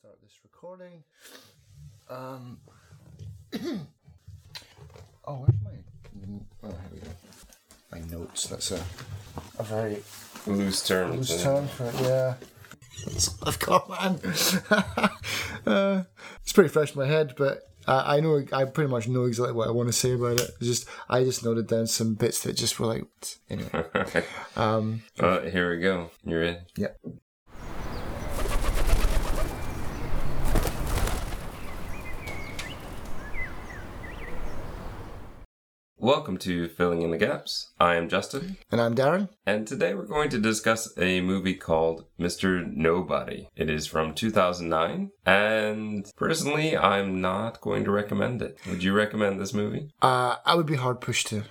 start this recording. Um. oh, where's my? Oh, here we go. My notes. That's a a very Loose terms. loose term for it. Yeah. That's what I've got, man. uh, it's pretty fresh in my head, but I, I know I pretty much know exactly what I want to say about it. It's just I just noted down some bits that just were like anyway. Okay. Um, Uh, here we go. You're in. yeah. Welcome to Filling in the Gaps. I am Justin, And I'm Darren. and today we're going to discuss a movie called Mr. Nobody. It is from 2009, and personally, I'm not going to recommend it. Would you recommend this movie? Uh, I would be hard pushed to.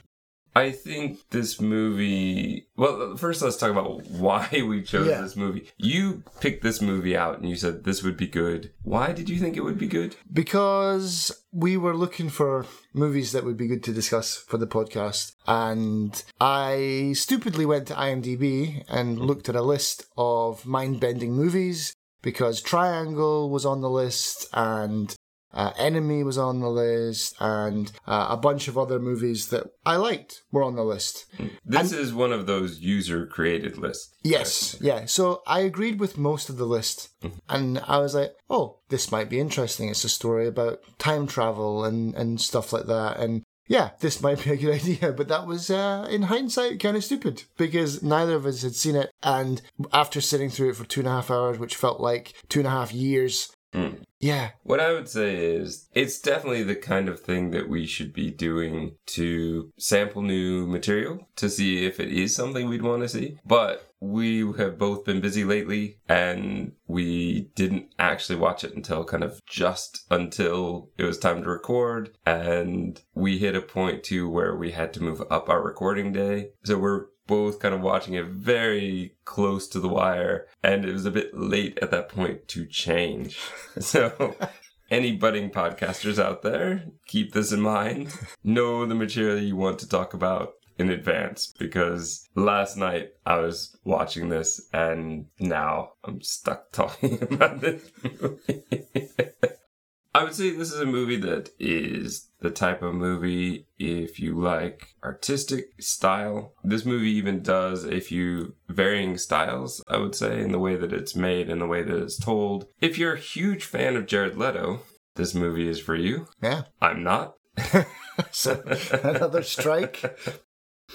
I think this movie. Well, first let's talk about why we chose Yeah. this movie. You picked this movie out and you said this would be good. Why did you think it would be good? because we were looking for movies that would be good to discuss for the podcast and i stupidly went to imdb and looked at a list of mind-bending movies because triangle was on the list and uh, enemy was on the list and uh, a bunch of other movies that i liked were on the list This is one of those user created lists. Yes, yeah. So I agreed with most of the list, and I was like, "Oh, this might be interesting. It's a story about time travel and and stuff like that." And yeah, this might be a good idea. But that was, uh, in hindsight, kind of stupid because neither of us had seen it. And after sitting through it for two and a half hours, which felt like two and a half years, Mm. yeah, What I would say is it's definitely the kind of thing that we should be doing to sample new material to see if it is something we'd want to see. But we have both been busy lately and we didn't actually watch it until kind of just until it was time to record and we hit a point too where we had to move up our recording day. So we're both kind of watching it very close to the wire and it was a bit late at that point to change. So any budding podcasters out there, keep this in mind. Know the material you want to talk about in advance because last night I was watching this and now I'm stuck talking about this movie. I would say this is a movie that is the type of movie if you like artistic style. This movie even does a few varying styles, I would say, in the way that it's made and the way that it's told. If you're a huge fan of Jared Leto, this movie is for you. yeah. I'm not. So another strike.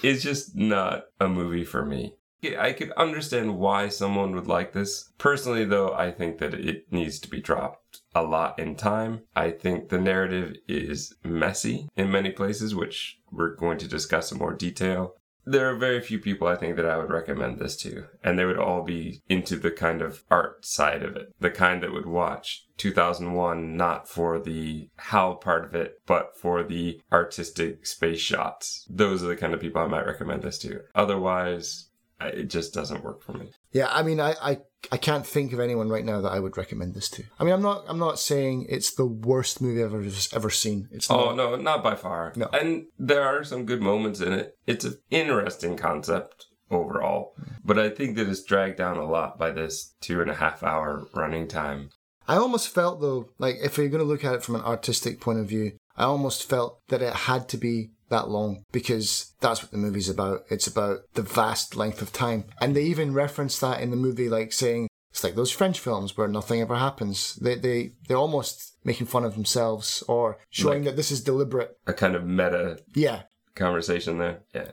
It's just not a movie for me. I could understand why someone would like this. Personally, though, I think that it needs to be dropped a lot in time. I think the narrative is messy in many places, which we're going to discuss in more detail. There are very few people I think that I would recommend this to, and they would all be into the kind of art side of it, the kind that would watch 2001 not for the how part of it, but for the artistic space shots. Those are the kind of people I might recommend this to. Otherwise, it just doesn't work for me. Yeah, I mean, I, I, I can't think of anyone right now that I would recommend this to. I mean, I'm not, I'm not saying it's the worst movie I've ever ever seen. It's oh, not. Oh no, not by far. No. And there are some good moments in it. It's an interesting concept overall, but I think that it's dragged down a lot by this two and a half hour running time. I almost felt though, like if you're going to look at it from an artistic point of view, I almost felt that it had to be that long because that's what the movie's about. It's about the vast length of time, and they even reference that in the movie, like saying it's like those French films where nothing ever happens. They they they're almost making fun of themselves or showing that this is deliberate. A kind of meta Yeah. conversation there. Yeah.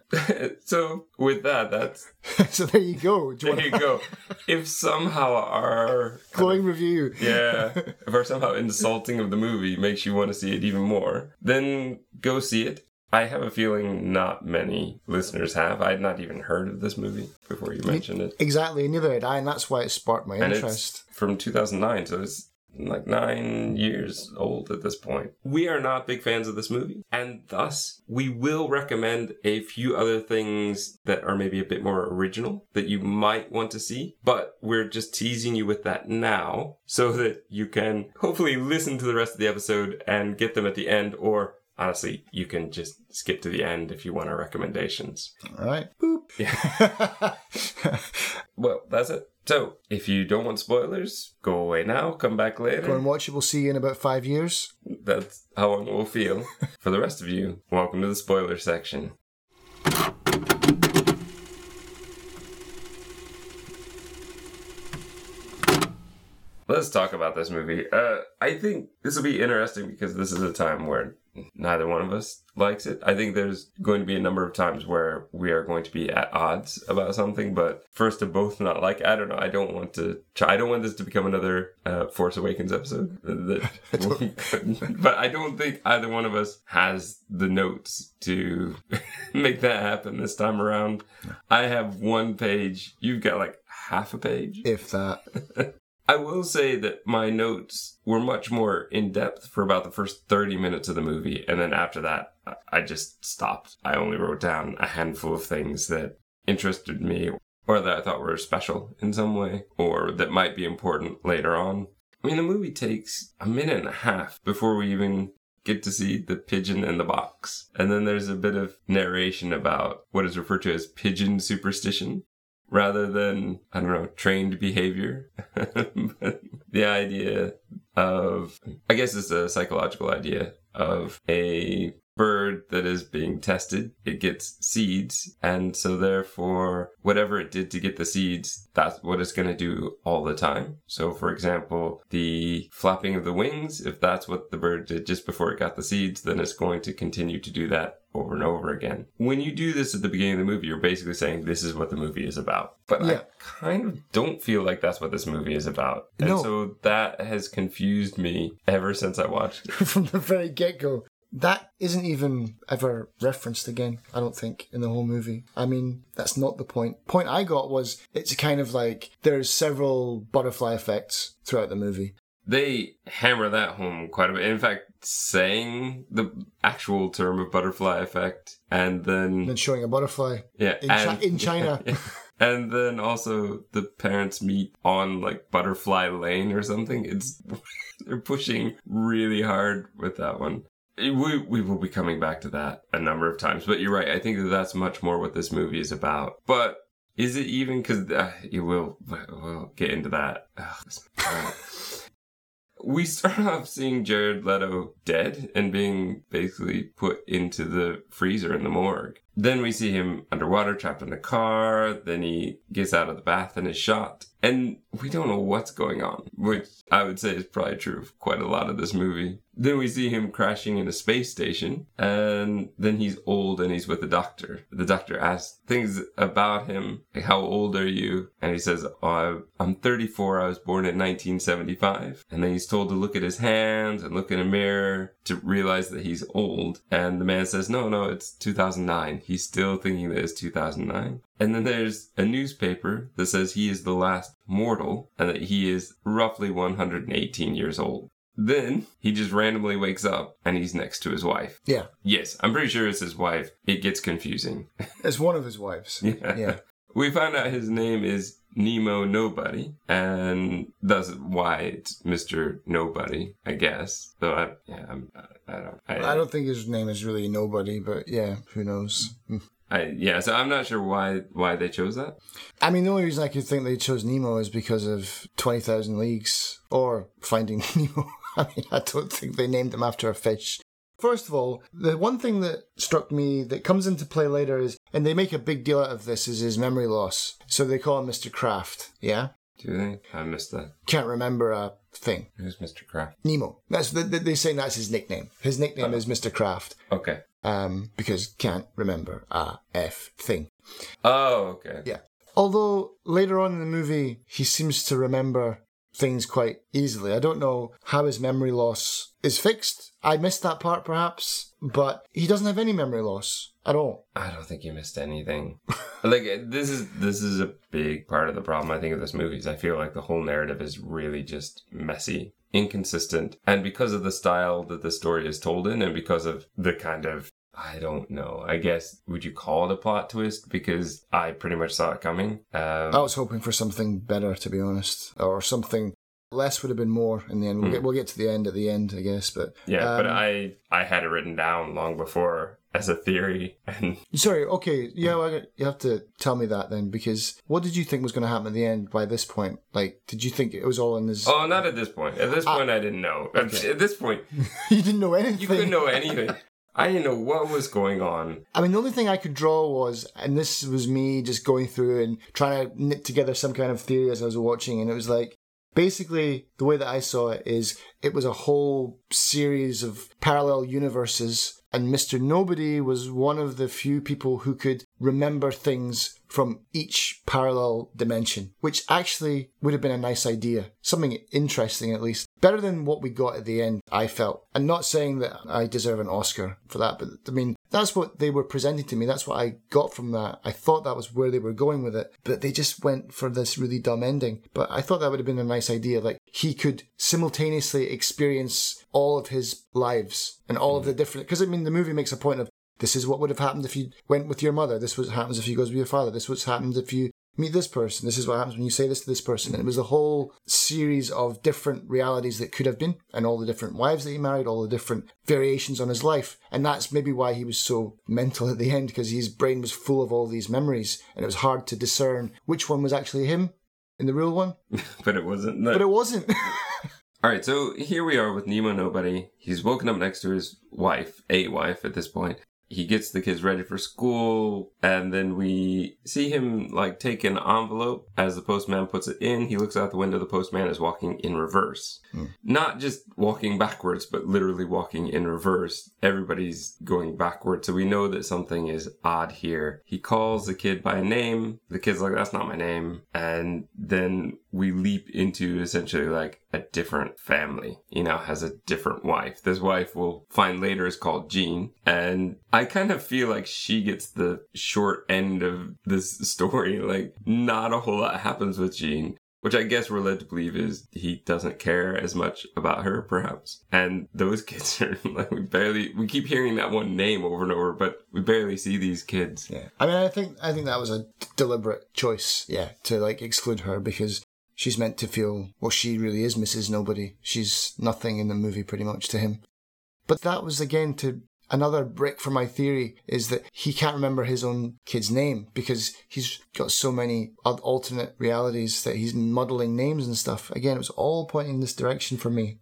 so with that, that's so there you go. Do you there want you go. if somehow our glowing review? yeah, if our somehow insulting of the movie makes you want to see it even more, then go see it. I have a feeling not many listeners have. I had not even heard of this movie before you mentioned it. Exactly. Neither had I, and that's why it sparked my And interest. from 2009, so it's like nine years old at this point. We are not big fans of this movie, and thus we will recommend a few other things that are maybe a bit more original that you might want to see. But we're just teasing you with that now so that you can hopefully listen to the rest of the episode and get them at the end or honestly, you can just skip to the end if you want our recommendations. All right. Boop. Yeah. well, that's it. So, if you don't want spoilers, go away now, come back later. Go and watch it. We'll see you in about five years. That's how long it will feel. For the rest of you, welcome to the spoiler section. Let's talk about this movie. Uh, I think this will be interesting because this is a time where neither one of us likes it. I think there's going to be a number of times where we are going to be at odds about something, but first to both not like. I don't know. I don't want to. Try, I don't want this to become another uh, Force Awakens episode. That, but I don't think either one of us has the notes to make that happen this time around. I have one page. You've got like half a page. If that. I will say that my notes were much more in depth for about the first 30 minutes of the movie. And then after that, I just stopped. I only wrote down a handful of things that interested me or that I thought were special in some way or that might be important later on. I mean, the movie takes a minute and a half before we even get to see the pigeon in the box. And then there's a bit of narration about what is referred to as pigeon superstition rather than, I don't know, trained behavior. the idea of, I guess it's a psychological idea of a bird that is being tested, it gets seeds. And so therefore, whatever it did to get the seeds, that's what it's going to do all the time. So for example, the flapping of the wings, if that's what the bird did just before it got the seeds, then it's going to continue to do that over and over again. When you do this at the beginning of the movie, you're basically saying this is what the movie is about. But yeah. I kind of don't feel like that's what this movie is about. And no. so that has confused me ever since I watched it. From the very get go. That isn't even ever referenced again, I don't think, in the whole movie. I mean, that's not the point. Point I got was it's kind of like there's several butterfly effects throughout the movie. They hammer that home quite a bit. In fact, saying the actual term of butterfly effect and then then showing a butterfly yeah in, and, Chi- in China. Yeah, And then also the parents meet on like Butterfly Lane or something. It's they're pushing really hard with that one. We we will be coming back to that a number of times, but you're right. I think that that's much more what this movie is about. But is it even? Because uh, you will we'll get into that. Ugh, we start off seeing Jared Leto dead and being basically put into the freezer in the morgue. Then we see him underwater, trapped in a car. Then he gets out of the bath and is shot. And we don't know what's going on, which I would say is probably true of quite a lot of this movie. Then we see him crashing in a space station, and then he's old and he's with the doctor. The doctor asks things about him, like, how old are you? And he says, oh, I'm 34, I was born in 1975. And then he's told to look at his hands and look in a mirror to realize that he's old. And the man says, no, no, it's 2009. He's still thinking that it's 2009. And then there's a newspaper that says he is the last mortal and that he is roughly 118 years old. Then he just randomly wakes up and he's next to his wife. Yeah. Yes, I'm pretty sure it's his wife. It gets confusing. It's one of his wives. yeah. Yeah. We find out his name is Nemo Nobody, and that's why it's Mr. Nobody, I guess. So I, yeah, I'm, I, I don't. I, I don't think his name is really Nobody, but yeah, who knows? I, yeah, so I'm not sure why why they chose that. I mean, the only reason I could think they chose Nemo is because of Twenty Thousand Leagues or Finding Nemo. I mean, I don't think they named him after a fish. First of all, the one thing that struck me that comes into play later is, and they make a big deal out of this, is his memory loss. So they call him Mr. Kraft. Yeah. Do they? I missed that. Can't remember a thing. Who's Mr. Kraft? Nemo. That's the, they say that's his nickname. His nickname oh. is Mr. Kraft. Okay um, because can't remember a F thing. Oh, okay. Yeah. Although later on in the movie, he seems to remember things quite easily. I don't know how his memory loss is fixed. I missed that part perhaps, but he doesn't have any memory loss at all. I don't think you missed anything. like this is this is a big part of the problem I think of this movie. Is I feel like the whole narrative is really just messy inconsistent. And because of the style that the story is told in, and because of the kind of I don't know. I guess would you call it a plot twist? Because I pretty much saw it coming. Um, I was hoping for something better, to be honest, or something less would have been more in the end. We'll, Hmm. get, we'll get to the end at the end, I guess. But Yeah, but um, I I had it written down long before as a theory, and Sorry, okay, yeah, well, you have to tell me that then, because what did you think was going to happen at the end by this point? Like, did you think it was all in his. oh, not at this point. At this Ah. point, I didn't know. At- At this point, you didn't know anything. you couldn't know anything. I didn't know what was going on. I mean, the only thing I could draw was, and this was me just going through and trying to knit together some kind of theory as I was watching, and it was like, basically, the way that I saw it is it was a whole series of parallel universes, and Mr. Nobody was one of the few people who could remember things from each parallel dimension, which actually would have been a nice idea. Something interesting, at least. Better than what we got at the end, I felt. I'm not saying that I deserve an Oscar for that, but I mean, that's what they were presenting to me. That's what I got from that. I thought that was where they were going with it, but they just went for this really dumb ending. But I thought that would have been a nice idea. Like, he could simultaneously experience all of his lives and all of the different, because I mean, the movie makes a point of this is what would have happened if you went with your mother. This is what happens if you goes with your father. This is what happens if you meet this person. This is what happens when you say this to this person. And it was a whole series of different realities that could have been, and all the different wives that he married, all the different variations on his life. And that's maybe why he was so mental at the end, because his brain was full of all these memories, and it was hard to discern which one was actually him in the real one. But it wasn't. But it wasn't. All right, so here we are with Nemo Nobody. He's woken up next to his wife, a wife at this point. He gets the kids ready for school, and then we see him like take an envelope as the postman puts it in. He looks out the window, the postman is walking in reverse. Hmm. Not just walking backwards, but literally walking in reverse. Everybody's going backwards, so we know that something is odd here. He calls the kid by a name. The kid's like, That's not my name. And then we leap into essentially like a different family. He now has a different wife. This wife we'll find later is called Jean. And I kind of feel like she gets the short end of this story. Like, not a whole lot happens with Jean. Which I guess we're led to believe is he doesn't care as much about her, perhaps. And those kids are like, we barely, we keep hearing that one name over and over, but we barely see these kids. Yeah. I mean, I think I think that was a deliberate choice. Yeah, to like exclude her because she's meant to feel well. She really is Mrs. Nobody. She's nothing in the movie, pretty much to him. But that was again to another brick for my theory is that he can't remember his own kid's name because he's got so many alternate realities that he's muddling names and stuff. Again, it was all pointing in this direction for me.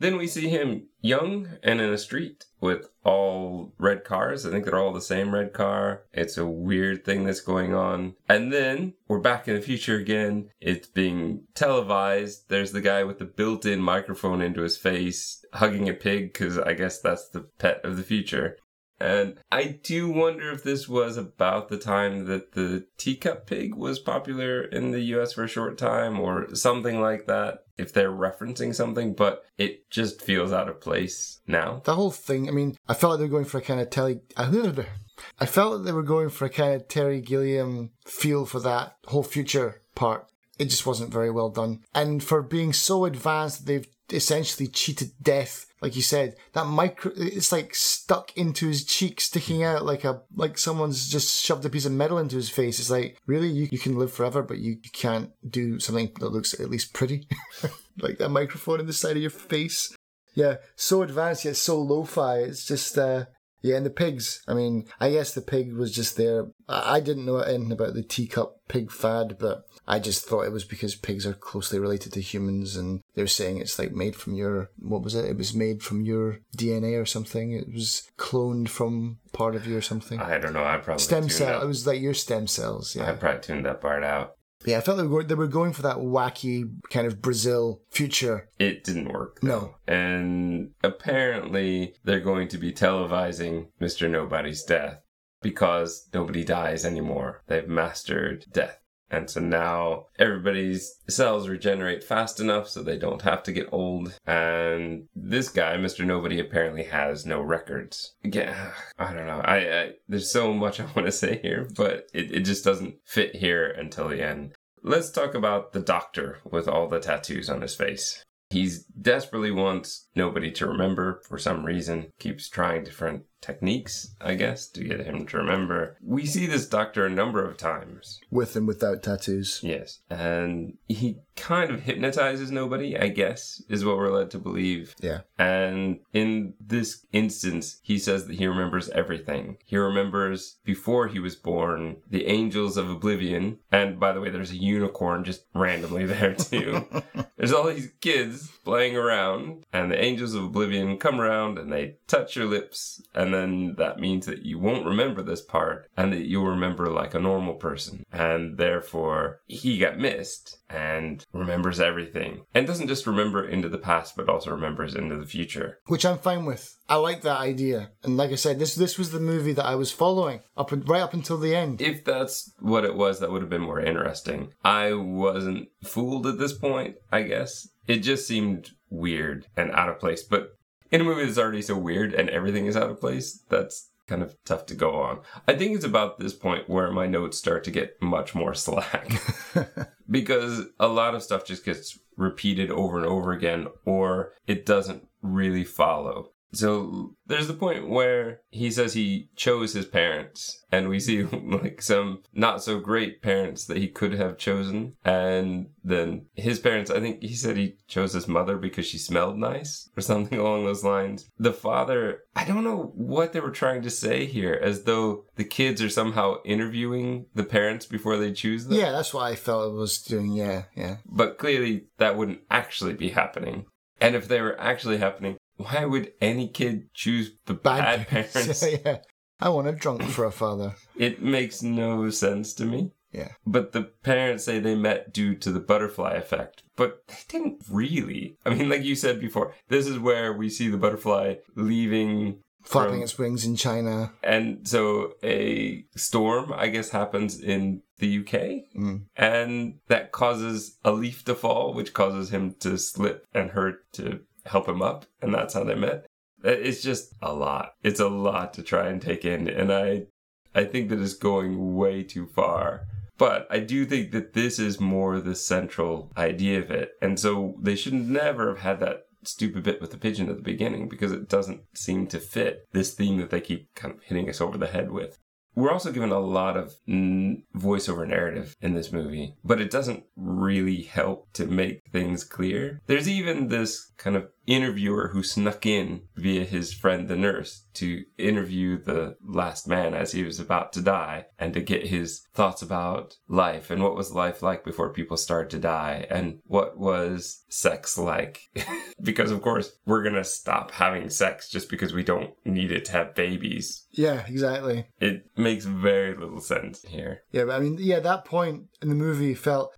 Then we see him young and in a street with all red cars. I think they're all the same red car. It's a weird thing that's going on. And then we're back in the future again. It's being televised. There's the guy with the built in microphone into his face hugging a pig because I guess that's the pet of the future. And I do wonder if this was about the time that the teacup pig was popular in the US for a short time or something like that, if they're referencing something, but it just feels out of place now. The whole thing. I mean, I felt like they were going for a kind of telly. I felt like they were going for a kind of Terry Gilliam feel for that whole future part. It just wasn't very well done. And for being so advanced, they've essentially cheated death. Like you said, that micro, it's like stuck into his cheek, sticking out like a, like someone's just shoved a piece of metal into his face. It's like, really? You, you can live forever, but you, can't do something that looks at least pretty? like that microphone in the side of your face. Yeah, so advanced yet so lo-fi. It's just, uh, yeah, and the pigs. I mean, I guess the pig was just there. I didn't know anything about the teacup pig fad, but I just thought it was because pigs are closely related to humans, and they're saying it's like made from your what was it? It was made from your DNA or something. It was cloned from part of you or something. I don't know. I probably Stem cell. It was like your stem cells. Yeah, I probably tuned that part out. Yeah. I felt they were going, they were going for that wacky kind of Brazil future. It didn't work. No. And apparently they're going to be televising Mr. Nobody's death because nobody dies anymore. They've mastered death. And so now everybody's cells regenerate fast enough so they don't have to get old. And this guy, Mr. Nobody, apparently has no records. Again, I don't know. I, I there's so much I want to say here, but it, it just doesn't fit here until the end. Let's talk about the doctor with all the tattoos on his face. He's desperately wants nobody to remember for some reason, keeps trying different techniques, I guess, to get him to remember. We see this doctor a number of times. With and without tattoos. Yes. And he kind of hypnotizes nobody, I guess, is what we're led to believe. Yeah. And in this instance, he says that he remembers everything. He remembers before he was born, the angels of oblivion. And by the way, there's a unicorn just randomly there too. there's all these kids playing around, and the angels of oblivion come around and they touch your lips. And then that means that you won't remember this part and that you'll remember like a normal person. And therefore, he got missed and remembers everything. And doesn't just remember into the past, but also remembers into the future. Which I'm fine with. I like that idea. And like I said, this this was the movie that I was following up right up until the end. If that's what it was, that would have been more interesting. I wasn't fooled at this point, I guess. It just seemed weird and out of place. But in a movie that's already so weird and everything is out of place, that's kind of tough to go on. I think it's about this point where my notes start to get much more slack because a lot of stuff just gets repeated over and over again or it doesn't really follow. So there's the point where he says he chose his parents, and we see like some not so great parents that he could have chosen. And then his parents, I think he said he chose his mother because she smelled nice or something along those lines. The father, I don't know what they were trying to say here, as though the kids are somehow interviewing the parents before they choose them. Yeah, that's what I felt it was doing. Yeah, yeah. But clearly that wouldn't actually be happening. And if they were actually happening, why would any kid choose the bad, bad parents? yeah, I want a drunk for a father. It makes no sense to me. Yeah. But the parents say they met due to the butterfly effect. But they didn't really. I mean, like you said before, this is where we see the butterfly leaving. Flapping from, its wings in China. And so a storm, I guess, happens in the UK. Mm. And that causes a leaf to fall, which causes him to slip and hurt to help him up, and that's how they met. Uh, it's just a lot. It's a lot to try and take in, and I, I think that it's going way too far. But I do think that this is more the central idea of it, and so they should never have had that stupid bit with the pigeon at the beginning because it doesn't seem to fit this theme that they keep kind of hitting us over the head with. We're also given a lot of n- voiceover narrative in this movie, but it doesn't really help to make things clear. There's even this kind of interviewer who snuck in via his friend the nurse to interview the last man as he was about to die and to get his thoughts about life and what was life like before people started to die and what was sex like. Because of course we're going to stop having sex just because we don't need it to have babies. Yeah exactly. It makes very little sense here. Yeah i mean yeah that point in the movie felt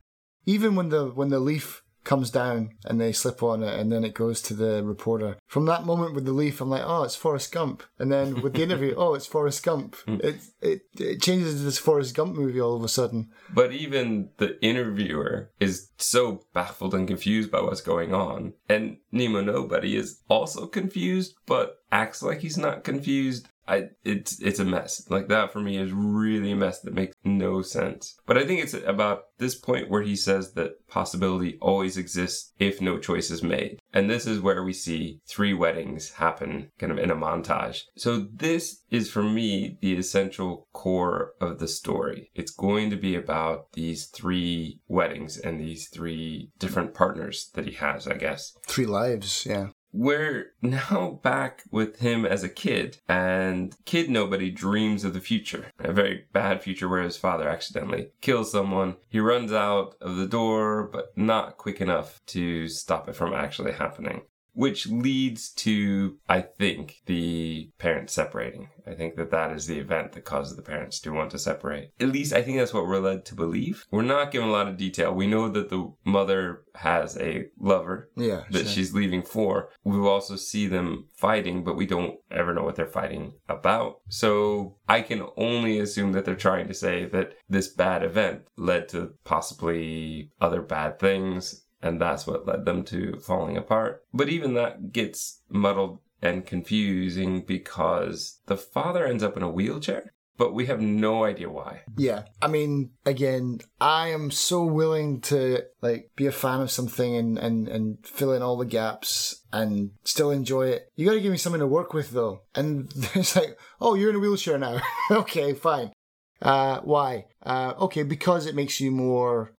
even when the when the leaf comes down and they slip on it and then it goes to the reporter. From that moment with the leaf, I'm like, oh, it's Forrest Gump. And then with the interview, oh, it's Forrest Gump. Hmm. It, it, it changes to this Forrest Gump movie all of a sudden. But even the interviewer is so baffled and confused by what's going on. And Nemo Nobody is also confused, but acts like he's not confused. I it's it's a mess. Like that for me is really a mess that makes no sense. But I think it's about this point where he says that possibility always exists if no choice is made. And this is where we see three weddings happen kind of in a montage. So this is for me the essential core of the story. It's going to be about these three weddings and these three different partners that he has, I guess. Three lives, yeah. We're now back with him as a kid, and Kid Nobody dreams of the future. A very bad future where his father accidentally kills someone. He runs out of the door, but not quick enough to stop it from actually happening which leads to, I think, the parents separating. I think that that is the event that causes the parents to want to separate. At least I think that's what we're led to believe. We're not given a lot of detail. We know that the mother has a lover yeah, that sure. she's leaving for. We also see them fighting, but we don't ever know what they're fighting about. So I can only assume that they're trying to say that this bad event led to possibly other bad things and that's what led them to falling apart. But even that gets muddled and confusing because the father ends up in a wheelchair. but we have no idea why. Yeah. I mean, again, I am so willing to like be a fan of something and, and, and fill in all the gaps and still enjoy it. You gotta give me something to work with though. And it's like, oh, you're in a wheelchair now. okay, fine. Uh, why? Uh, okay, because it makes you more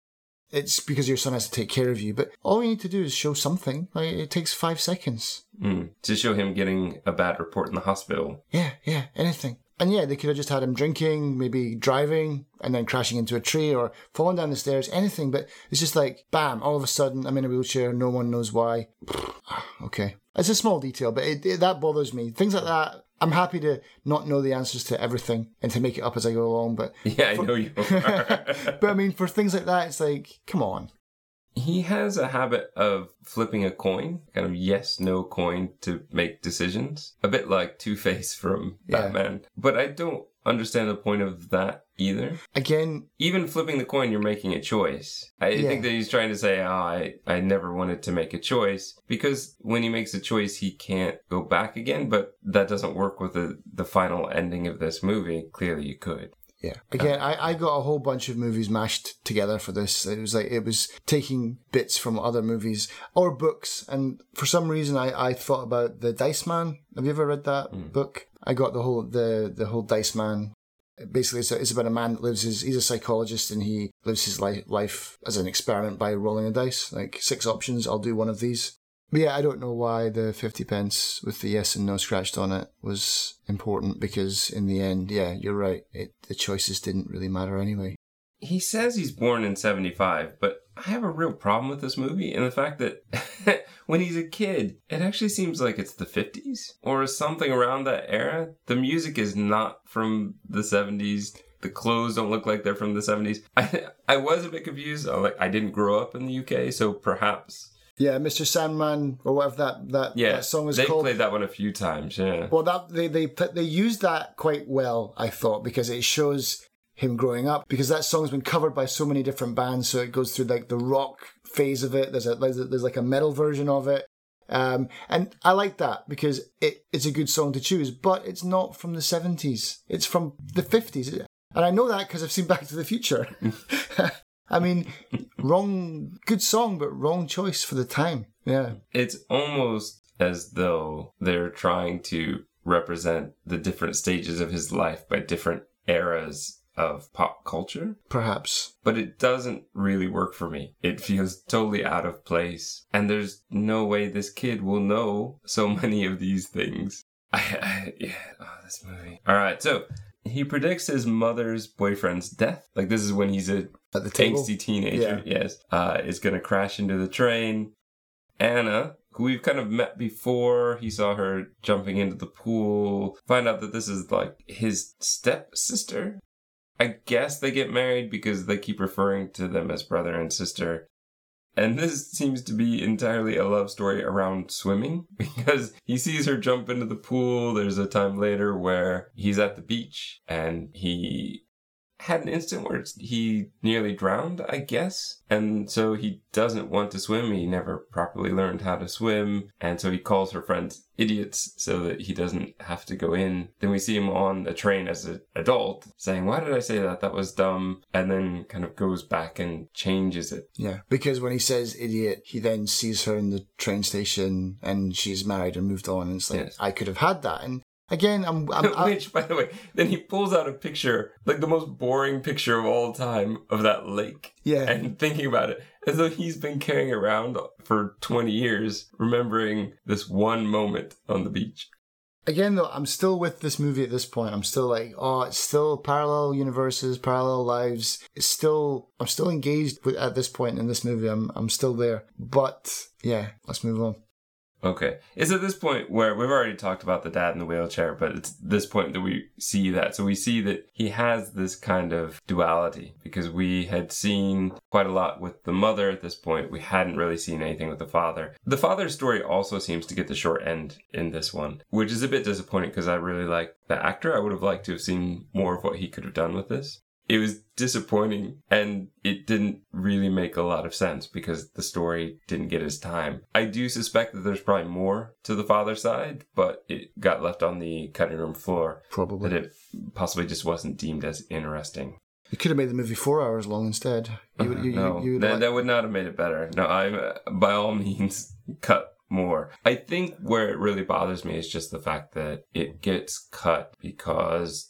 it's because your son has to take care of you. But all you need to do is show something. Like it takes five seconds. Mm. To show him getting a bad report in the hospital. Yeah, yeah, anything. And yeah, they could have just had him drinking, maybe driving, and then crashing into a tree or falling down the stairs, anything. But it's just like, bam, all of a sudden I'm in a wheelchair, no one knows why. okay. It's a small detail, but it, it, that bothers me. Things like that, I'm happy to not know the answers to everything and to make it up as I go along. But yeah, for, I know you but I mean, for things like that, it's like, come on. He has a habit of flipping a coin, kind of yes, no coin to make decisions. A bit like Two Face from yeah. Batman. But I don't understand the point of that either. Again, even flipping the coin, you're making a choice. I yeah. think that he's trying to say, oh, I, I never wanted to make a choice because when he makes a choice, he can't go back again, but that doesn't work with the, the final ending of this movie. Clearly you could. Yeah. Again, I, I got a whole bunch of movies mashed together for this. It was like, it was taking bits from other movies or books. And for some reason, I, I thought about The Dice Man. Have you ever read that mm. book? I got the whole, the, the whole Dice Man. Basically, it's, a, it's about a man that lives his, he's a psychologist and he lives his life, life as an experiment by rolling a dice. Like six options, I'll do one of these. But yeah, I don't know why the 50 pence with the yes and no scratched on it was important because in the end, yeah, you're right. It, the choices didn't really matter anyway. He says he's born in 75, but I have a real problem with this movie and the fact that when he's a kid, it actually seems like it's the 50s or something around that era. The music is not from the 70s. The clothes don't look like they're from the 70s. I I was a bit confused. Like I didn't grow up in the UK, so perhaps yeah, Mr. Sandman or whatever that that, yeah, that song is they called. They played that one a few times. Yeah. Well, that they they they used that quite well, I thought, because it shows him growing up. Because that song's been covered by so many different bands, so it goes through like the rock phase of it. There's a there's, a, there's like a metal version of it. Um, and I like that because it, it's a good song to choose, but it's not from the 70s. It's from the 50s. And I know that because I've seen Back to the Future. I mean, wrong, good song, but wrong choice for the time. Yeah. It's almost as though they're trying to represent the different stages of his life by different eras of pop culture. Perhaps. But it doesn't really work for me. It feels totally out of place. And there's no way this kid will know so many of these things. I, I yeah, oh, this movie. All right, so he predicts his mother's boyfriend's death. Like this is when he's a At the table? angsty teenager. Yeah. Yes, uh, is going to crash into the train. Anna, who we've kind of met before, he saw her jumping into the pool. Find out that this is like his stepsister. I guess they get married because they keep referring to them as brother and sister. And this seems to be entirely a love story around swimming because he sees her jump into the pool. There's a time later where he's at the beach and he had an instant where he nearly drowned, I guess. And so he doesn't want to swim. He never properly learned how to swim. And so he calls her friends idiots so that he doesn't have to go in. Then we see him on a train as an adult saying, Why did I say that? That was dumb. And then kind of goes back and changes it. Yeah. Because when he says idiot, he then sees her in the train station and she's married and moved on. And it's like, yes. I could have had that. And Again, I'm, I'm, I'm, Which, by the way, then he pulls out a picture, like the most boring picture of all time, of that lake. Yeah. And thinking about it, as though he's been carrying around for 20 years, remembering this one moment on the beach. Again, though, I'm still with this movie at this point. I'm still like, oh, it's still parallel universes, parallel lives. It's still, I'm still engaged with, at this point in this movie. I'm, I'm still there. But yeah, let's move on. Okay. It's at this point where we've already talked about the dad in the wheelchair, but it's this point that we see that. So we see that he has this kind of duality because we had seen quite a lot with the mother at this point. We hadn't really seen anything with the father. The father's story also seems to get the short end in this one, which is a bit disappointing because I really like the actor. I would have liked to have seen more of what he could have done with this it was disappointing and it didn't really make a lot of sense because the story didn't get his time. I do suspect that there's probably more to the father side, but it got left on the cutting room floor. Probably. That it possibly just wasn't deemed as interesting. You could have made the movie four hours long instead. You, you, no, you, you that, like- that would not have made it better. No, I'm uh, by all means cut more. I think where it really bothers me is just the fact that it gets cut because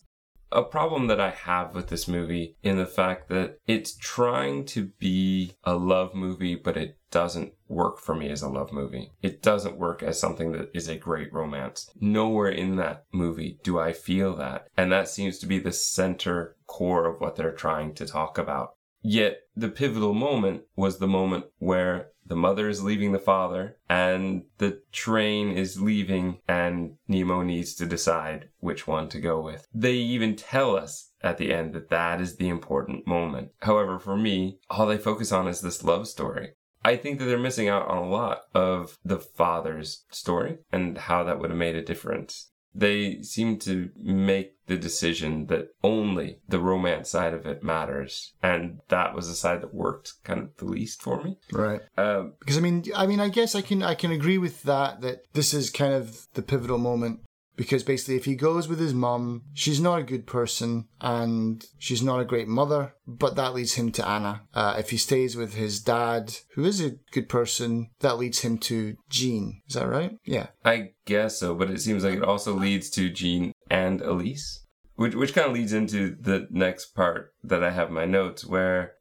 a problem that I have with this movie in the fact that it's trying to be a love movie, but it doesn't work for me as a love movie. It doesn't work as something that is a great romance. Nowhere in that movie do I feel that. And that seems to be the center core of what they're trying to talk about. Yet the pivotal moment was the moment where the mother is leaving the father and the train is leaving and Nemo needs to decide which one to go with. They even tell us at the end that that is the important moment. However, for me, all they focus on is this love story. I think that they're missing out on a lot of the father's story and how that would have made a difference. They seem to make the decision that only the romance side of it matters, and that was the side that worked kind of the least for me. right. Um, Because I mean, I mean, I guess I can I can agree with that. That this is kind of the pivotal moment. Because basically, if he goes with his mum, she's not a good person and she's not a great mother, but that leads him to Anna. Uh, if he stays with his dad, who is a good person, that leads him to Jean. Is that right? Yeah. I guess so, but it seems like it also leads to Jean and Elise, which which kind of leads into the next part that I have my notes, where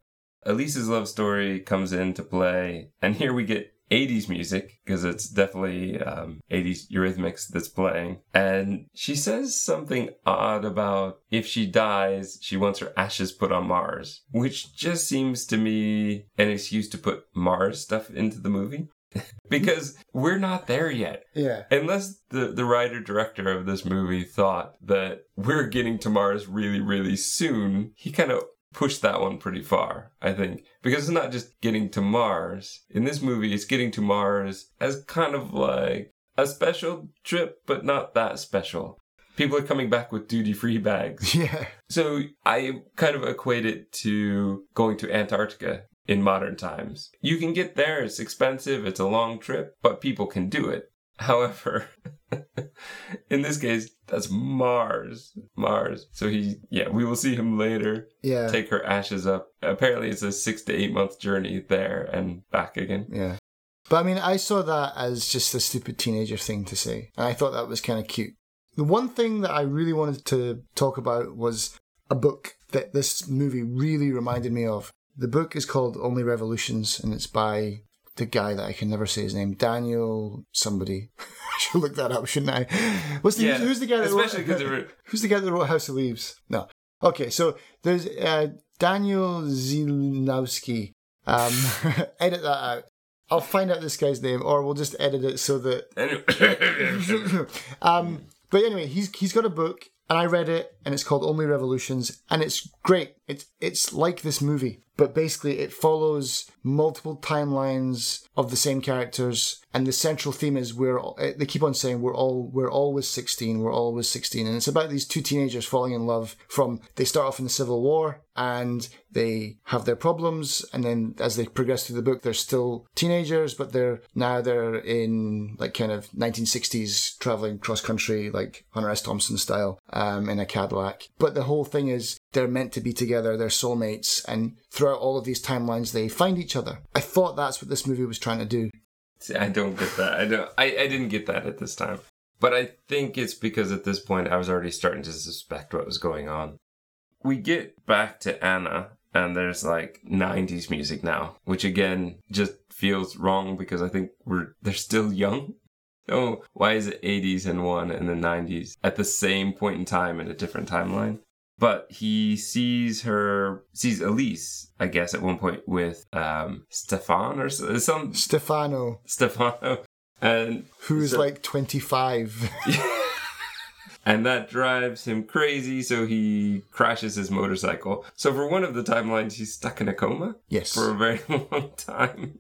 Elise's love story comes into play, and here we get 80s music because it's definitely um, 80s Eurythmics that's playing, and she says something odd about if she dies, she wants her ashes put on Mars, which just seems to me an excuse to put Mars stuff into the movie. because we're not there yet Yeah. unless the, the writer director of this movie thought that we're getting to Mars really, really soon, he kind of pushed that one pretty far, I think. Because it's not just getting to Mars. In this movie, it's getting to Mars as kind of like a special trip, but not that special. People are coming back with duty free bags. Yeah. So I kind of equate it to going to Antarctica in modern times. You can get there, it's expensive, it's a long trip, but people can do it. However, in this case, that's Mars. Mars. So he, yeah, we will see him later Yeah. take her ashes up. Apparently, it's a six to eight month journey there and back again. Yeah. But I mean, I saw that as just a stupid teenager thing to say. And I thought that was kind of cute. The one thing that I really wanted to talk about was a book that this movie really reminded me of. The book is called Only Revolutions and it's by the guy that I can never say his name, Daniel somebody. I should look that up, shouldn't I? What's the, who's the guy that especially wrote, because Who's the guy that wrote House of Leaves? No. Okay, so there's uh, Daniel Zilnowski. Um, edit that out. I'll find out this guy's name, or we'll just edit it so that. anyway, um, but anyway, he's he's got a book, and I read it, and it's called Only Revolutions, and it's great. It's it's like this movie, but basically it follows multiple timelines of the same characters, and the central theme is we're they keep on saying we're all we're always sixteen, we're always sixteen, and it's about these two teenagers falling in love from they start off in the Civil War and they have their problems, and then as they progress through the book, they're still teenagers, but they're now they're in like kind of 1960s traveling cross country, like Hunter S. Thompson style, um, in a Cadillac. But the whole thing is they're meant to be together, they're soulmates, and throughout all of these timelines, they find each other. I thought that's what this movie was trying to do. See, I don't get that. I don't. I, I didn't get that at this time. But I think it's because at this point I was already starting to suspect what was going on. We get back to Anna, and there's like 90s music now, which again just feels wrong because I think we're they're still young. So why is it 80s and one and the 90s at the same point in time in a different timeline? But he sees her, sees Elise, I guess, at one point with um Stefan or some Stefano, Stefano, and who's So- like 25. And that drives him crazy, so he crashes his motorcycle. So for one of the timelines, he's stuck in a coma Yes. for a very long time.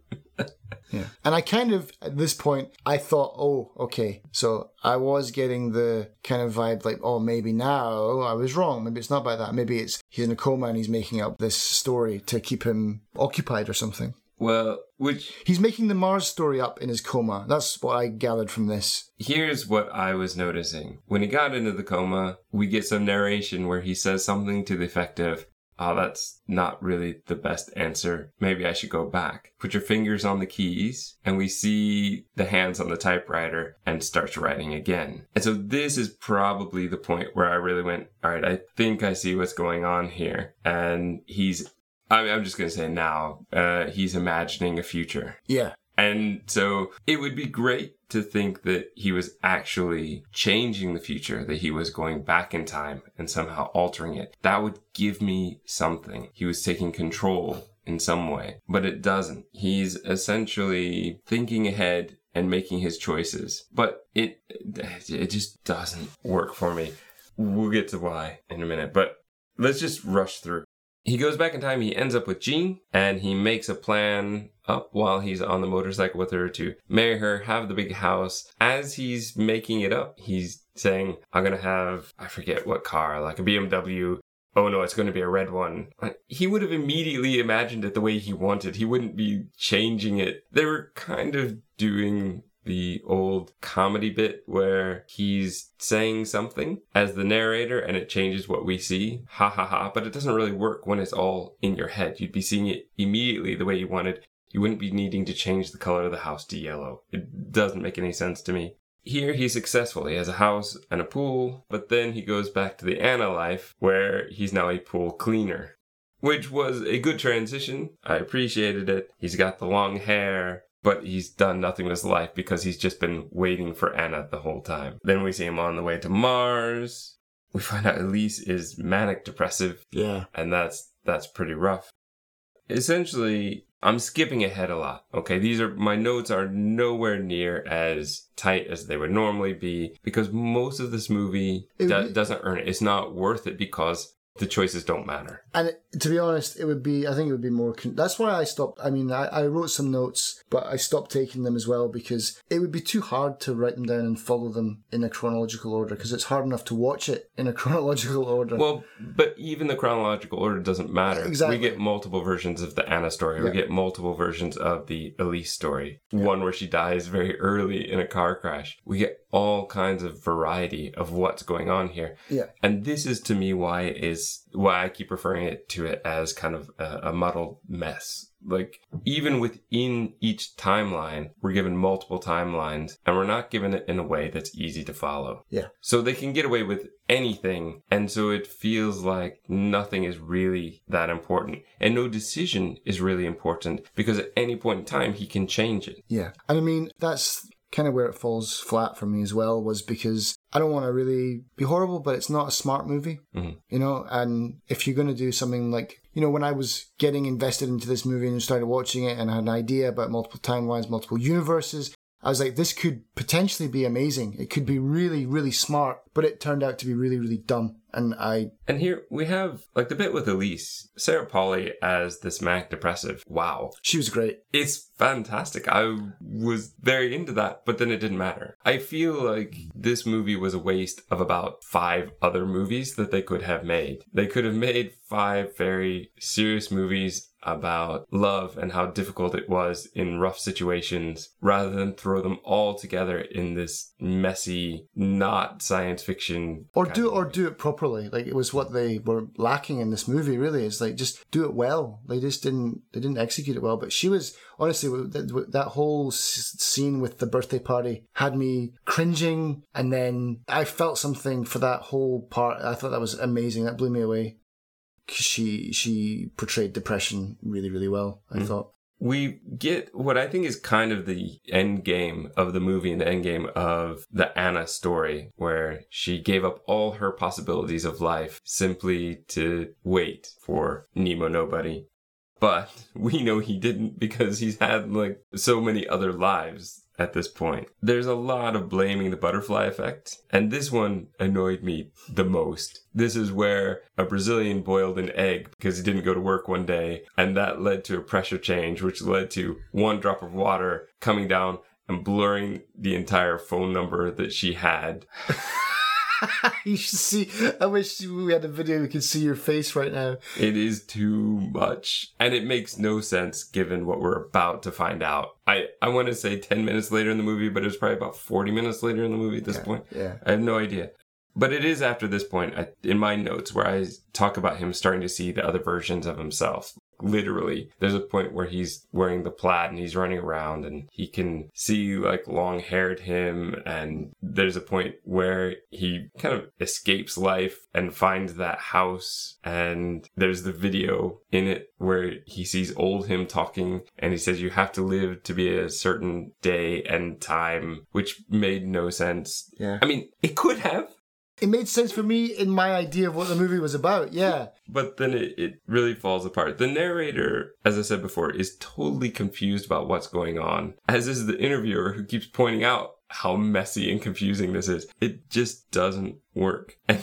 Yeah. And I kind of, at this point, I thought, oh, okay. So I was getting the kind of vibe like, oh, maybe now I was wrong. Maybe it's not about that. Maybe it's he's in a coma and he's making up this story to keep him occupied or something. Well, which He's making the Mars story up in his coma. That's what I gathered from this. here's what I was noticing. When he got into the coma, we get some narration where he says something to the effect of, Oh, that's not really the best answer. Maybe I should go back. Put your fingers on the keys, and we see the hands on the typewriter and starts writing again. And so this is probably the point where I really went, all right, I think I see what's going on here. And he's, I mean, I'm just going to say now, uh, he's imagining a future. Yeah. And so it would be great to think that he was actually changing the future, that he was going back in time and somehow altering it. That would give me something. He was taking control in some way, but it doesn't. He's essentially thinking ahead and making his choices, but it, it just doesn't work for me. We'll get to why in a minute, but let's just rush through. He goes back in time, he ends up with Jean, and he makes a plan up while he's on the motorcycle with her to marry her, have the big house. As he's making it up, he's saying, I'm gonna have, I forget what car, like a BMW. Oh no, it's gonna be a red one. He would have immediately imagined it the way he wanted. He wouldn't be changing it. They were kind of doing the old comedy bit where he's saying something as the narrator and it changes what we see. Ha ha ha. But it doesn't really work when it's all in your head. You'd be seeing it immediately the way you wanted. You wouldn't be needing to change the color of the house to yellow. It doesn't make any sense to me. Here he's successful. He has a house and a pool, but then he goes back to the Anna life where he's now a pool cleaner. Which was a good transition. I appreciated it. He's got the long hair but he's done nothing with his life because he's just been waiting for Anna the whole time. Then we see him on the way to Mars. We find out Elise is manic depressive, Yeah. and that's that's pretty rough. Essentially, I'm skipping ahead a lot. Okay, these are my notes are nowhere near as tight as they would normally be because most of this movie do- doesn't earn it. It's not worth it because the choices don't matter. And to be honest, it would be, I think it would be more. Con- that's why I stopped. I mean, I, I wrote some notes, but I stopped taking them as well because it would be too hard to write them down and follow them in a chronological order because it's hard enough to watch it in a chronological order. Well, but even the chronological order doesn't matter. Exactly. We get multiple versions of the Anna story. Yeah. We get multiple versions of the Elise story. One where she dies very early in a car crash. We get all kinds of variety of what's going on here. yeah. And this is to me why it is why I keep referring it to it as kind of a, a muddled mess. Like even within each timeline, we're given multiple timelines and we're not given it in a way that's easy to follow. Yeah. So they can get away with anything. And so it feels like nothing is really that important. And no decision is really important because at any point in time, he can change it. Yeah. And I mean, that's kind of where it falls flat for me as well, was because I don't want to really be horrible, but it's not a smart movie, Mhm. you know? And if you're going to do something like, you know, when I was getting invested into this movie and started watching it and I had an idea about multiple timelines, multiple universes, I was like, this could potentially be amazing. It could be really, really smart, but it turned out to be really, really dumb. And I, And here we have like the bit with Elise, Sarah Polley as this manic depressive. Wow. she was great. It's fantastic. I was very into that, but then it didn't matter. I feel like this movie was a waste of about five other movies that they could have made. They could have made five very serious movies about love and how difficult it was in rough situations rather than throw them all together in this messy, not science fiction. Or do or do it properly. Like it was what they were lacking in this movie. Really, is like just do it well. They just didn't. They didn't execute it well. But she was honestly that, that whole s- scene with the birthday party had me cringing, and then I felt something for that whole part. I thought that was amazing. That blew me away. She she portrayed depression really really well. I hmm. thought. we get what I think is kind of the end game of the movie and the end game of the Anna story, where she gave up all her possibilities of life simply to wait for Nemo Nobody. But we know he didn't because he's had like so many other lives at this point. There's a lot of blaming the butterfly effect, and this one annoyed me the most. This is where a Brazilian boiled an egg because he didn't go to work one day, and that led to a pressure change, which led to one drop of water coming down and blurring the entire phone number that she had. you should see. I wish we had a video we could see your face right now. It is too much. And it makes no sense given what we're about to find out. I, I want to say 10 minutes later in the movie, but it was probably about 40 minutes later in the movie at this Yeah, point. yeah. I have no idea. But it is after this point I, in my notes where I talk about him starting to see the other versions of himself. Literally, there's a point where he's wearing the plaid and he's running around and he can see like long haired him. And there's a point where he kind of escapes life and finds that house. And there's the video in it where he sees old him talking and he says, You have to live to be a certain day and time, which made no sense. Yeah. I mean, it could have. It made sense for me in my idea of what the movie was about. Yeah. But then it, it really falls apart. The narrator, as I said before, is totally confused about what's going on, as is the interviewer who keeps pointing out how messy and confusing this is. It just doesn't work. And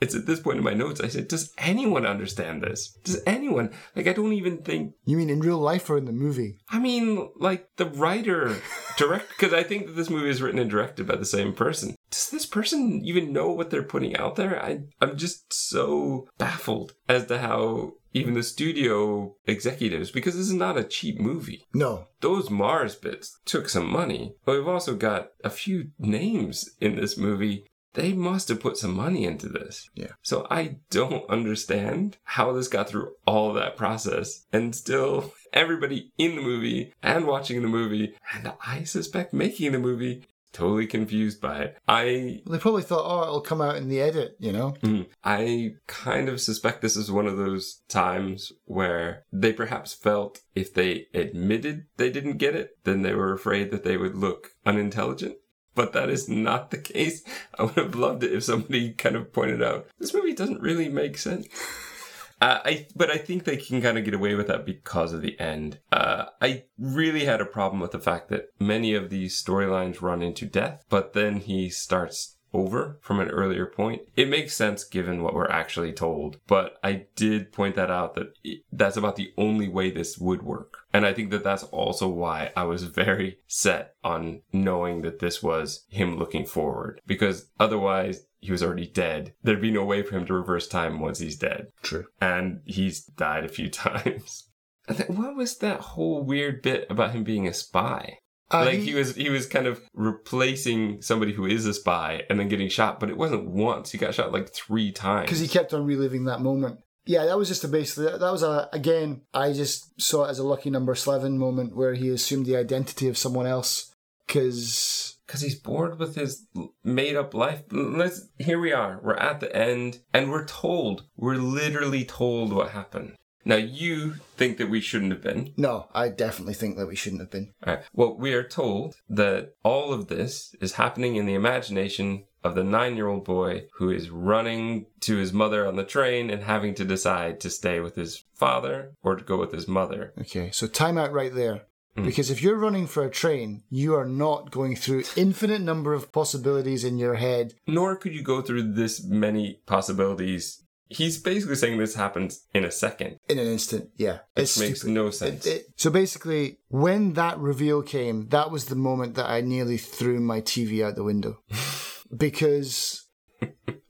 it's at this point in my notes, I said, Does anyone understand this? Does anyone? Like, I don't even think. You mean in real life or in the movie? I mean, like, the writer, direct, because I think that this movie is written and directed by the same person. Does this person even know what they're putting out there? I, I'm just so baffled as to how even the studio executives, because this is not a cheap movie. No. Those Mars bits took some money, but we've also got a few names in this movie. They must have put some money into this. Yeah. So I don't understand how this got through all that process and still everybody in the movie and watching the movie and I suspect making the movie totally confused by it. I They probably thought, oh, it'll come out in the edit, you know? Mm. I kind of suspect this is one of those times where they perhaps felt if they admitted they didn't get it, then they were afraid that they would look unintelligent. But that is not the case. I would have loved it if somebody kind of pointed out this movie doesn't really make sense. Uh, I but I think they can kind of get away with that because of the end. Uh, I really had a problem with the fact that many of these storylines run into death, but then he starts over from an earlier point. It makes sense given what we're actually told, but I did point that out that it, that's about the only way this would work. And I think that that's also why I was very set on knowing that this was him looking forward because otherwise he was already dead. There'd be no way for him to reverse time once he's dead. True. And he's died a few times. And then what was that whole weird bit about him being a spy? Uh, like he, was he was kind of replacing somebody who is a spy and then getting shot, but it wasn't once. He got shot like three times. because he kept on reliving that moment. Yeah, that was just a basically that was a again. I just saw it as a Lucky Number Slevin moment where he assumed the identity of someone else. Because because he's bored with his made up life. Let's here we are. We're at the end, and we're told. We're literally told what happened. Now you think that we shouldn't have been. no, I definitely think that we shouldn't have been. All right. Well, we are told that all of this is happening in the imagination of the nine-year-old boy who is running to his mother on the train and having to decide to stay with his father or to go with his mother. Okay, so time out right there. Hmm. Because if you're running for a train, you are not going through infinite number of possibilities in your head. Nor could you go through this many possibilities. He's basically saying this happens in a second. in an instant. Yeah, It makes no sense. It- it- so basically, when that reveal came, that was the moment that I nearly threw my TV out the window because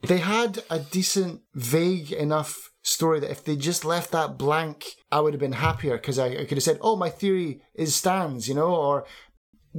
they had a decent, vague enough story that if they just left that blank, I would have been happier because I, I could have said, "Oh, my theory is stands," you know, or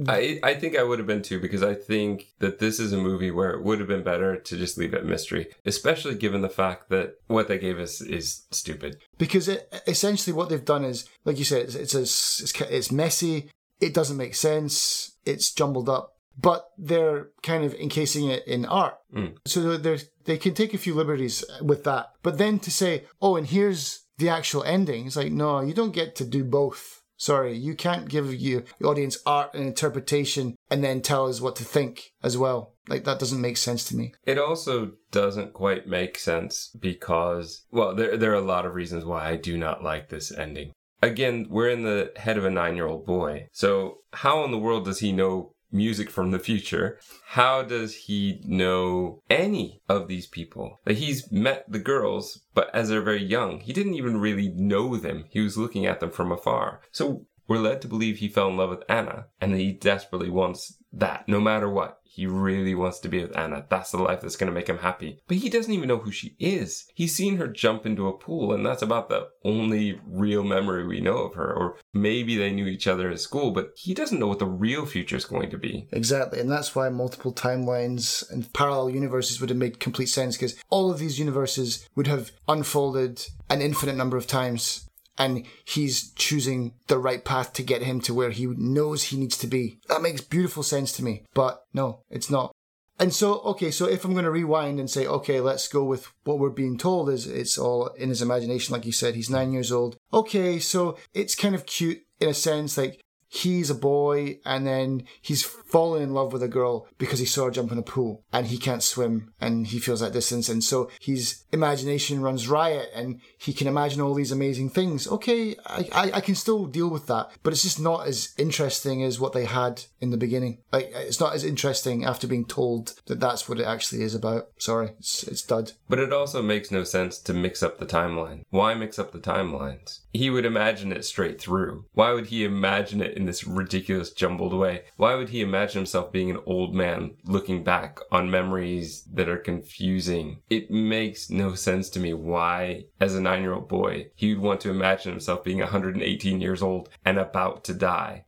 I, I think I would have been too because I think that this is a movie where it would have been better to just leave it mystery, especially given the fact that what they gave us is stupid. because it, essentially what they've done is, like you said, it's it's, a, it's it's messy. It doesn't make sense. It's jumbled up, but they're kind of encasing it in art, Mm. so they they can take a few liberties with that. But then to say, oh, and here's the actual ending, it's like no, you don't get to do both. Sorry, you can't give you the audience art and interpretation and then tell us what to think as well. Like that doesn't make sense to me. It also doesn't quite make sense because, well, there, there are a lot of reasons why I do not like this ending. Again, we're in the head of a nine year old boy. So, how in the world does he know music from the future. How does he know any of these people? Like he's met the girls, but as they're very young, he didn't even really know them. He was looking at them from afar. So we're led to believe he fell in love with Anna and that he desperately wants that no matter what. He really wants to be with Anna. That's the life that's going to make him happy. But he doesn't even know who she is. He's seen her jump into a pool, and that's about the only real memory we know of her. Or maybe they knew each other at school, but he doesn't know what the real future is going to be. Exactly. And that's why multiple timelines and parallel universes would have made complete sense because all of these universes would have unfolded an infinite number of times and he's choosing the right path to get him to where he knows he needs to be. That makes beautiful sense to me. But no, it's not. And so, okay, so if I'm going to rewind and say, okay, let's go with what we're being told is it's all in his imagination, like you said, he's nine years old. Okay, so it's kind of cute in a sense, like he's a boy and then he's fallen in love with a girl because he saw her jump in a pool and he can't swim and he feels that distance and so his imagination runs riot and he can imagine all these amazing things. Okay I, I, I can still deal with that but it's just not as interesting as what they had in the beginning. Like it's not as interesting after being told that that's what it actually is about. Sorry it's, it's dud. But it also makes no sense to mix up the timeline. Why mix up the timelines he would imagine it straight through. Why would he imagine it in this ridiculous jumbled way? Why would he imagine himself being an old man looking back on memories that are confusing. It makes no sense to me why, as a nine year old boy, he would want to imagine himself being 118 years old and about to die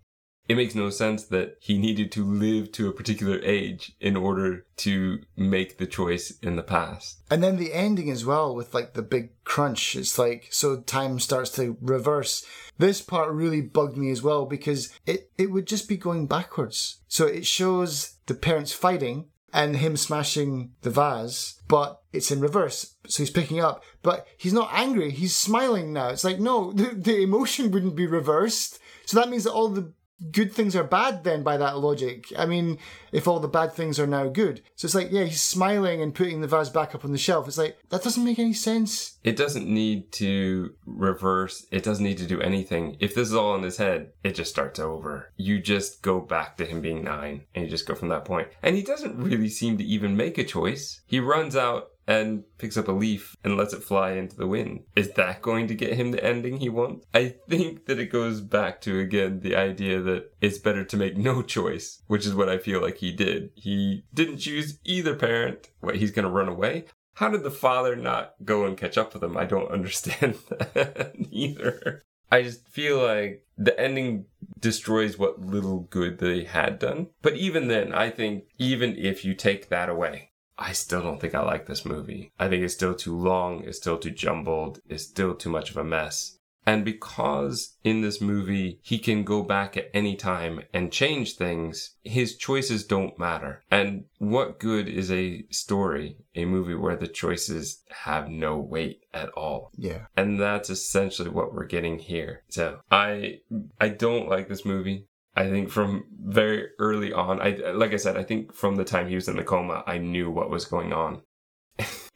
it makes no sense that he needed to live to a particular age in order to make the choice in the past. And then the ending as well with like the big crunch. It's like so time starts to reverse. This part really bugged me as well because it, it would just be going backwards. So it shows the parents fighting and him smashing the vase, but it's in reverse. So he's picking up, but he's not angry. He's smiling now. It's like, no, the, the emotion wouldn't be reversed. So that means that all the good things are bad then by that logic. I mean, if all the bad things are now good. So it's like, yeah, he's smiling and putting the vase back up on the shelf. It's like, that doesn't make any sense. It doesn't need to reverse. It doesn't need to do anything. If this is all in his head, it just starts over. You just go back to him being nine and you just go from that point. And he doesn't really seem to even make a choice. He runs out and picks up a leaf and lets it fly into the wind. Is that going to get him the ending he wants? I think that it goes back to again the idea that it's better to make no choice, which is what I feel like he did. He didn't choose either parent. What, he's going to run away? How did the father not go and catch up with him? I don't understand that either. I just feel like the ending destroys what little good they had done. But even then, I think even if you take that away, I still don't think I like this movie. I think it's still too long, it's still too jumbled, it's still too much of a mess. And because in this movie he can go back at any time and change things, his choices don't matter. And what good is a story, a movie where the choices have no weight at all? Yeah. And that's essentially what we're getting here. So I I don't like this movie. I think from very early on, I like I said, I think from the time he was in the coma, I knew what was going on.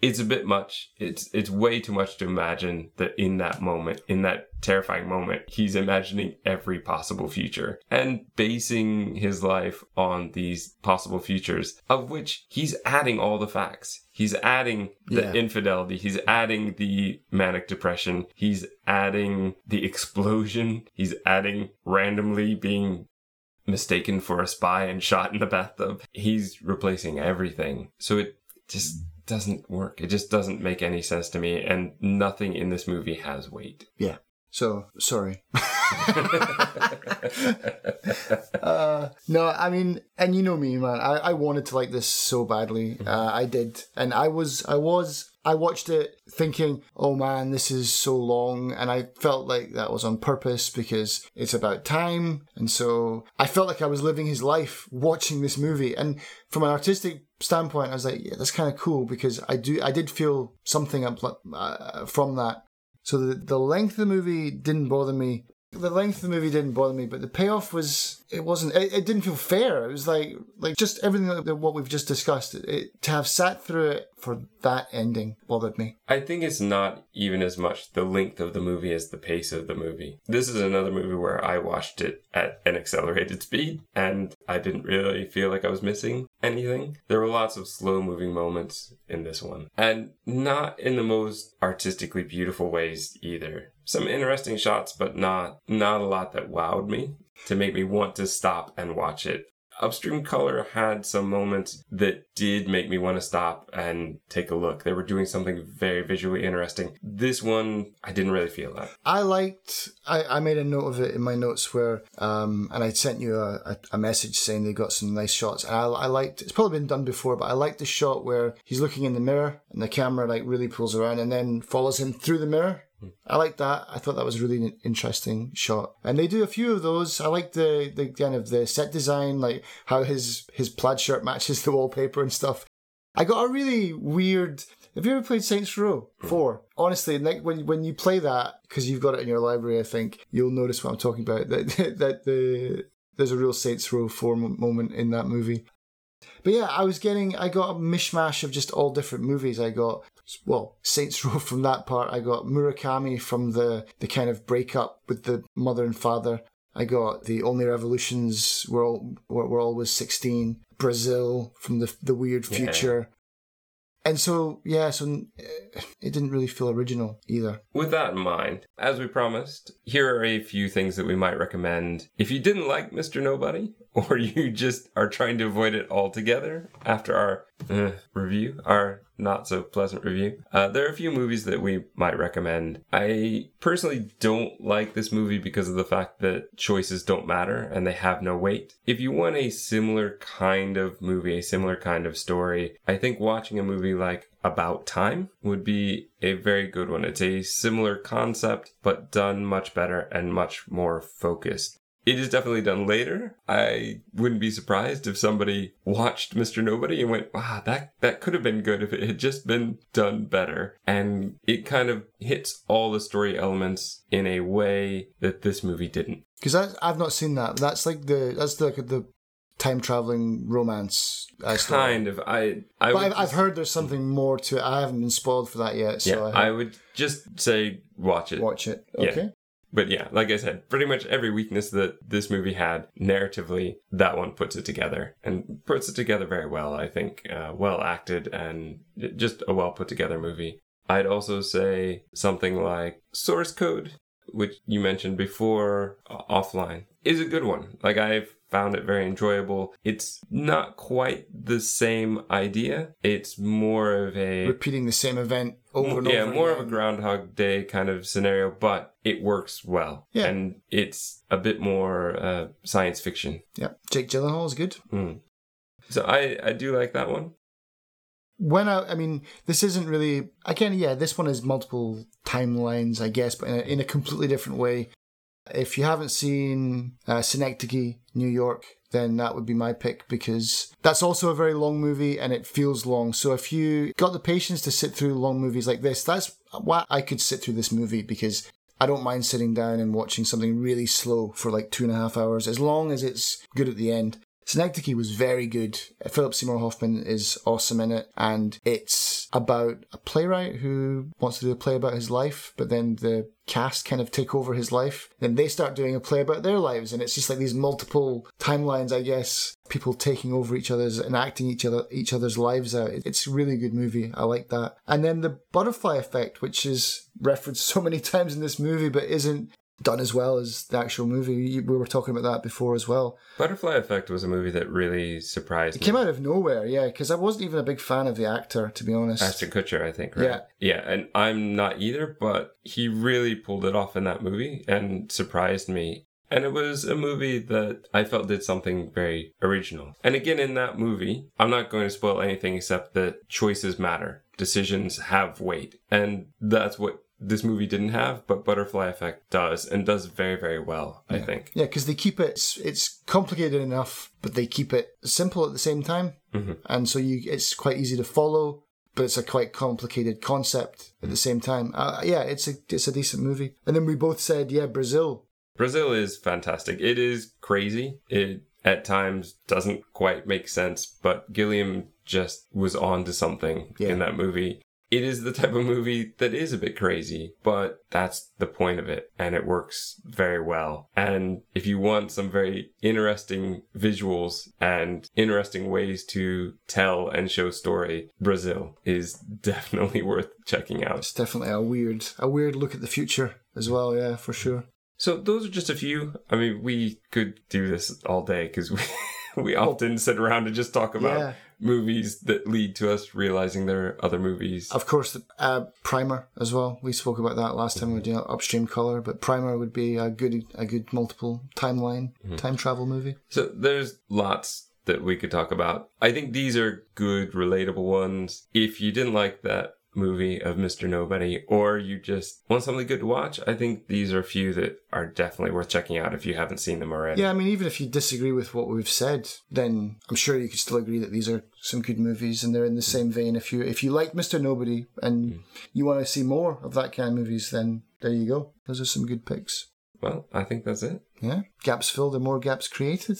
It's a bit much. It's it's way too much to imagine that in that moment, in that terrifying moment, he's imagining every possible future and basing his life on these possible futures, of which he's adding all the facts. He's adding the yeah. infidelity. He's adding the manic depression. He's adding the explosion. He's adding randomly being mistaken for a spy and shot in the bathtub. He's replacing everything. So it just doesn't work. It just doesn't make any sense to me, and nothing in this movie has weight. Yeah. So sorry. uh, no, I mean, and you know me, man. I, I wanted to like this so badly. Mm-hmm. Uh, I did, and I was, I was I watched it thinking, oh man, this is so long. And I felt like that was on purpose because it's about time. And so I felt like I was living his life watching this movie. And from an artistic standpoint, I was like, yeah, that's kind of cool because I do, I did feel something uh, from that. So the, the length of the movie didn't bother me The length of the movie didn't bother me, but the payoff was it wasn't. It, it didn't feel fair. It was like like just everything that, what we've just discussed. It, it, to have sat through it for that ending bothered me. I think it's not even as much the length of the movie as the pace of the movie. This is another movie where I watched it at an accelerated speed and I didn't really feel like I was missing anything. There were lots of slow moving moments in this one and not in the most artistically beautiful ways either. Some interesting shots, but not, not a lot that wowed me to make me want to stop and watch it. Upstream Color had some moments that did make me want to stop and take a look. They were doing something very visually interesting. This one, I didn't really feel that. I liked. I, I made a note of it in my notes where, um, and I sent you a, a, a message saying they got some nice shots. And I, I liked. It's probably been done before, but I liked the shot where he's looking in the mirror and the camera like really pulls around and then follows him through the mirror. I like that. I thought that was a really interesting shot, and they do a few of those. I like the the kind of the set design, like how his his plaid shirt matches the wallpaper and stuff. I got a really weird. Have you ever played Saints Row mm. Four? Honestly, like when when you play that because you've got it in your library, I think you'll notice what I'm talking about. That that the there's a real Saints Row Four moment in that movie. But yeah, I was getting, I got a mishmash of just all different movies. I got, well, Saints Row from that part. I got Murakami from the, the kind of breakup with the mother and father. I got the Only Revolutions were all, were, were always 16. Brazil from the, the weird future. And so, yeah, so eh, it didn't really feel original either. With that in mind, as we promised, here are a few things that we might recommend. If you didn't like Mr. Nobody, or you just are trying to avoid it altogether after our uh, review, our not so pleasant review, uh, there are a few movies that we might recommend. I personally don't like this movie because of the fact that choices don't matter and they have no weight. If you want a similar kind of movie, a similar kind of story, I think watching a movie like About Time would be a very good one. It's a similar concept, but done much better and much more focused. It is definitely done later. I wouldn't be surprised if somebody watched Mr. Nobody and went, wow, that, that could have been good if it had just been done better. And it kind of hits all the story elements in a way that this movie didn't. Because I've not seen that. That's like the, that's the, the time traveling romance. Uh, story. Kind of. I. I but I've, I've heard there's something more to it. I haven't been spoiled for that yet, so yeah, I, I would just say watch it. watch it. Yeah. But yeah, like I said, pretty much every weakness that this movie had narratively, that one puts it together and puts it together very well. I think uh, well acted and just a well put together movie. I'd also say something like Source Code, which you mentioned before uh, offline, is a good one. Like I've found it very enjoyable. It's not quite the same idea. It's more of a Repeating the same event over and yeah, over. Yeah, more of a. Groundhog Day kind of scenario, but it works well. Yeah. And it's a bit more uh, science fiction. Yeah, Jake Gyllenhaal is good. Mm. So I, I do like that one. When I, I mean, this isn't really. Again, yeah, this one is multiple timelines, I guess, but in a, in a completely different way. If you haven't seen uh, Synecdoche, New York, then that would be my pick because that's also a very long movie and it feels long. So if you got the patience to sit through long movies like this, that's why I could sit through this movie because I don't mind sitting down and watching something really slow for like two and a half hours as long as it's good at the end. Synecdoche was very good. Philip Seymour Hoffman is awesome in it, and it's about a playwright who wants to do a play about his life, but then the cast kind of take over his life. Then they start doing a play about their lives, and it's just like these multiple timelines, I guess. People taking over each other's and acting each other each other's lives out. It's a really good movie. I like that. And then the butterfly effect, which is referenced so many times in this movie, but isn't done as well as the actual movie. We were talking about that before as well. Butterfly Effect was a movie that really surprised It me. came out of nowhere, yeah, because I wasn't even a big fan of the actor, to be honest. Ashton Kutcher, I think, right? Yeah. Yeah, and I'm not either, but he really pulled it off in that movie and surprised me. And it was a movie that I felt did something very original. And again, in that movie, I'm not going to spoil anything except that choices matter. Decisions have weight. And that's what this movie didn't have, but Butterfly Effect does, and does very, very well, I think. Yeah, because they keep it. It's, it's complicated enough, but they keep it simple at the same time, Mhm. and so you it's quite easy to follow. But it's a quite complicated concept at the same time. Uh, yeah, it's a it's a decent movie. And then we both said, yeah, Brazil Brazil is fantastic. It is crazy. It at times doesn't quite make sense, but Gilliam just was on to something Yeah. in that movie. It is the type of movie that is a bit crazy, but that's the point of it, and it works very well. And if you want some very interesting visuals and interesting ways to tell and show story, Brazil is definitely worth checking out. It's definitely a weird, a weird look at the future as well. Yeah, for sure. So those are just a few. I mean, we could do this all day because we we often sit around and just talk about Yeah. Movies that lead to us realizing there are other movies. Of course, uh, Primer as well. We spoke about that last time we did Upstream Color, but Primer would be a good, a good multiple timeline time travel movie. So there's lots that we could talk about. I think these are good, relatable ones. If you didn't like that movie of Mr. Nobody, or you just want something good to watch, I think these are a few that are definitely worth checking out if you haven't seen them already. Yeah, I mean, even if you disagree with what we've said, then I'm sure you could still agree that these are some good movies, and they're in the same vein. If you if you like Mr. Nobody and hmm. you want to see more of that kind of movies, then there you go. Those are some good picks. Well, I think that's it. Yeah, gaps filled and more gaps created.